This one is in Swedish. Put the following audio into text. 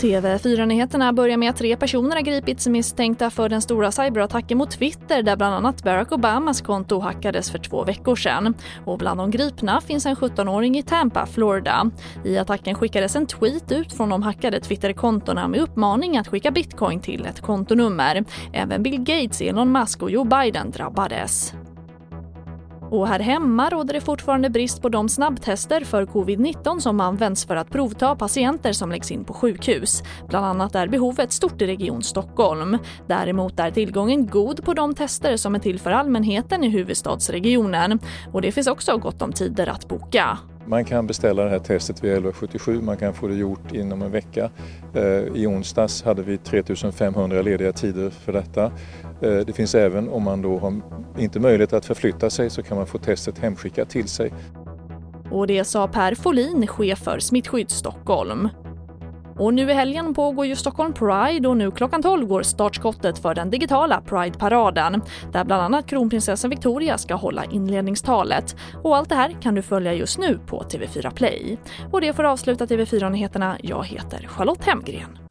TV4-nyheterna börjar med att tre personer har gripits misstänkta för den stora cyberattacken mot Twitter där bland annat Barack Obamas konto hackades för två veckor sedan. Och bland de gripna finns en 17-åring i Tampa, Florida. I attacken skickades en tweet ut från de hackade Twitter-kontona med uppmaning att skicka bitcoin till ett kontonummer. Även Bill Gates, Elon Musk och Joe Biden drabbades. Och här hemma råder det fortfarande brist på de snabbtester för covid-19 som används för att provta patienter som läggs in på sjukhus. Bland annat är behovet stort i Region Stockholm. Däremot är tillgången god på de tester som är till för allmänheten i huvudstadsregionen. Och det finns också gott om tider att boka. Man kan beställa det här testet vid 1177, man kan få det gjort inom en vecka. Eh, I onsdags hade vi 3500 lediga tider för detta. Eh, det finns även, om man då har inte möjlighet att förflytta sig, så kan man få testet hemskickat till sig. Och det sa Per Folin, chef för Smittskydd Stockholm. Och nu i helgen pågår ju Stockholm Pride och nu klockan 12 går startskottet för den digitala Pride-paraden där bland annat kronprinsessan Victoria ska hålla inledningstalet. Och allt det här kan du följa just nu på TV4 Play. Och det får avsluta TV4-nyheterna. Jag heter Charlotte Hemgren.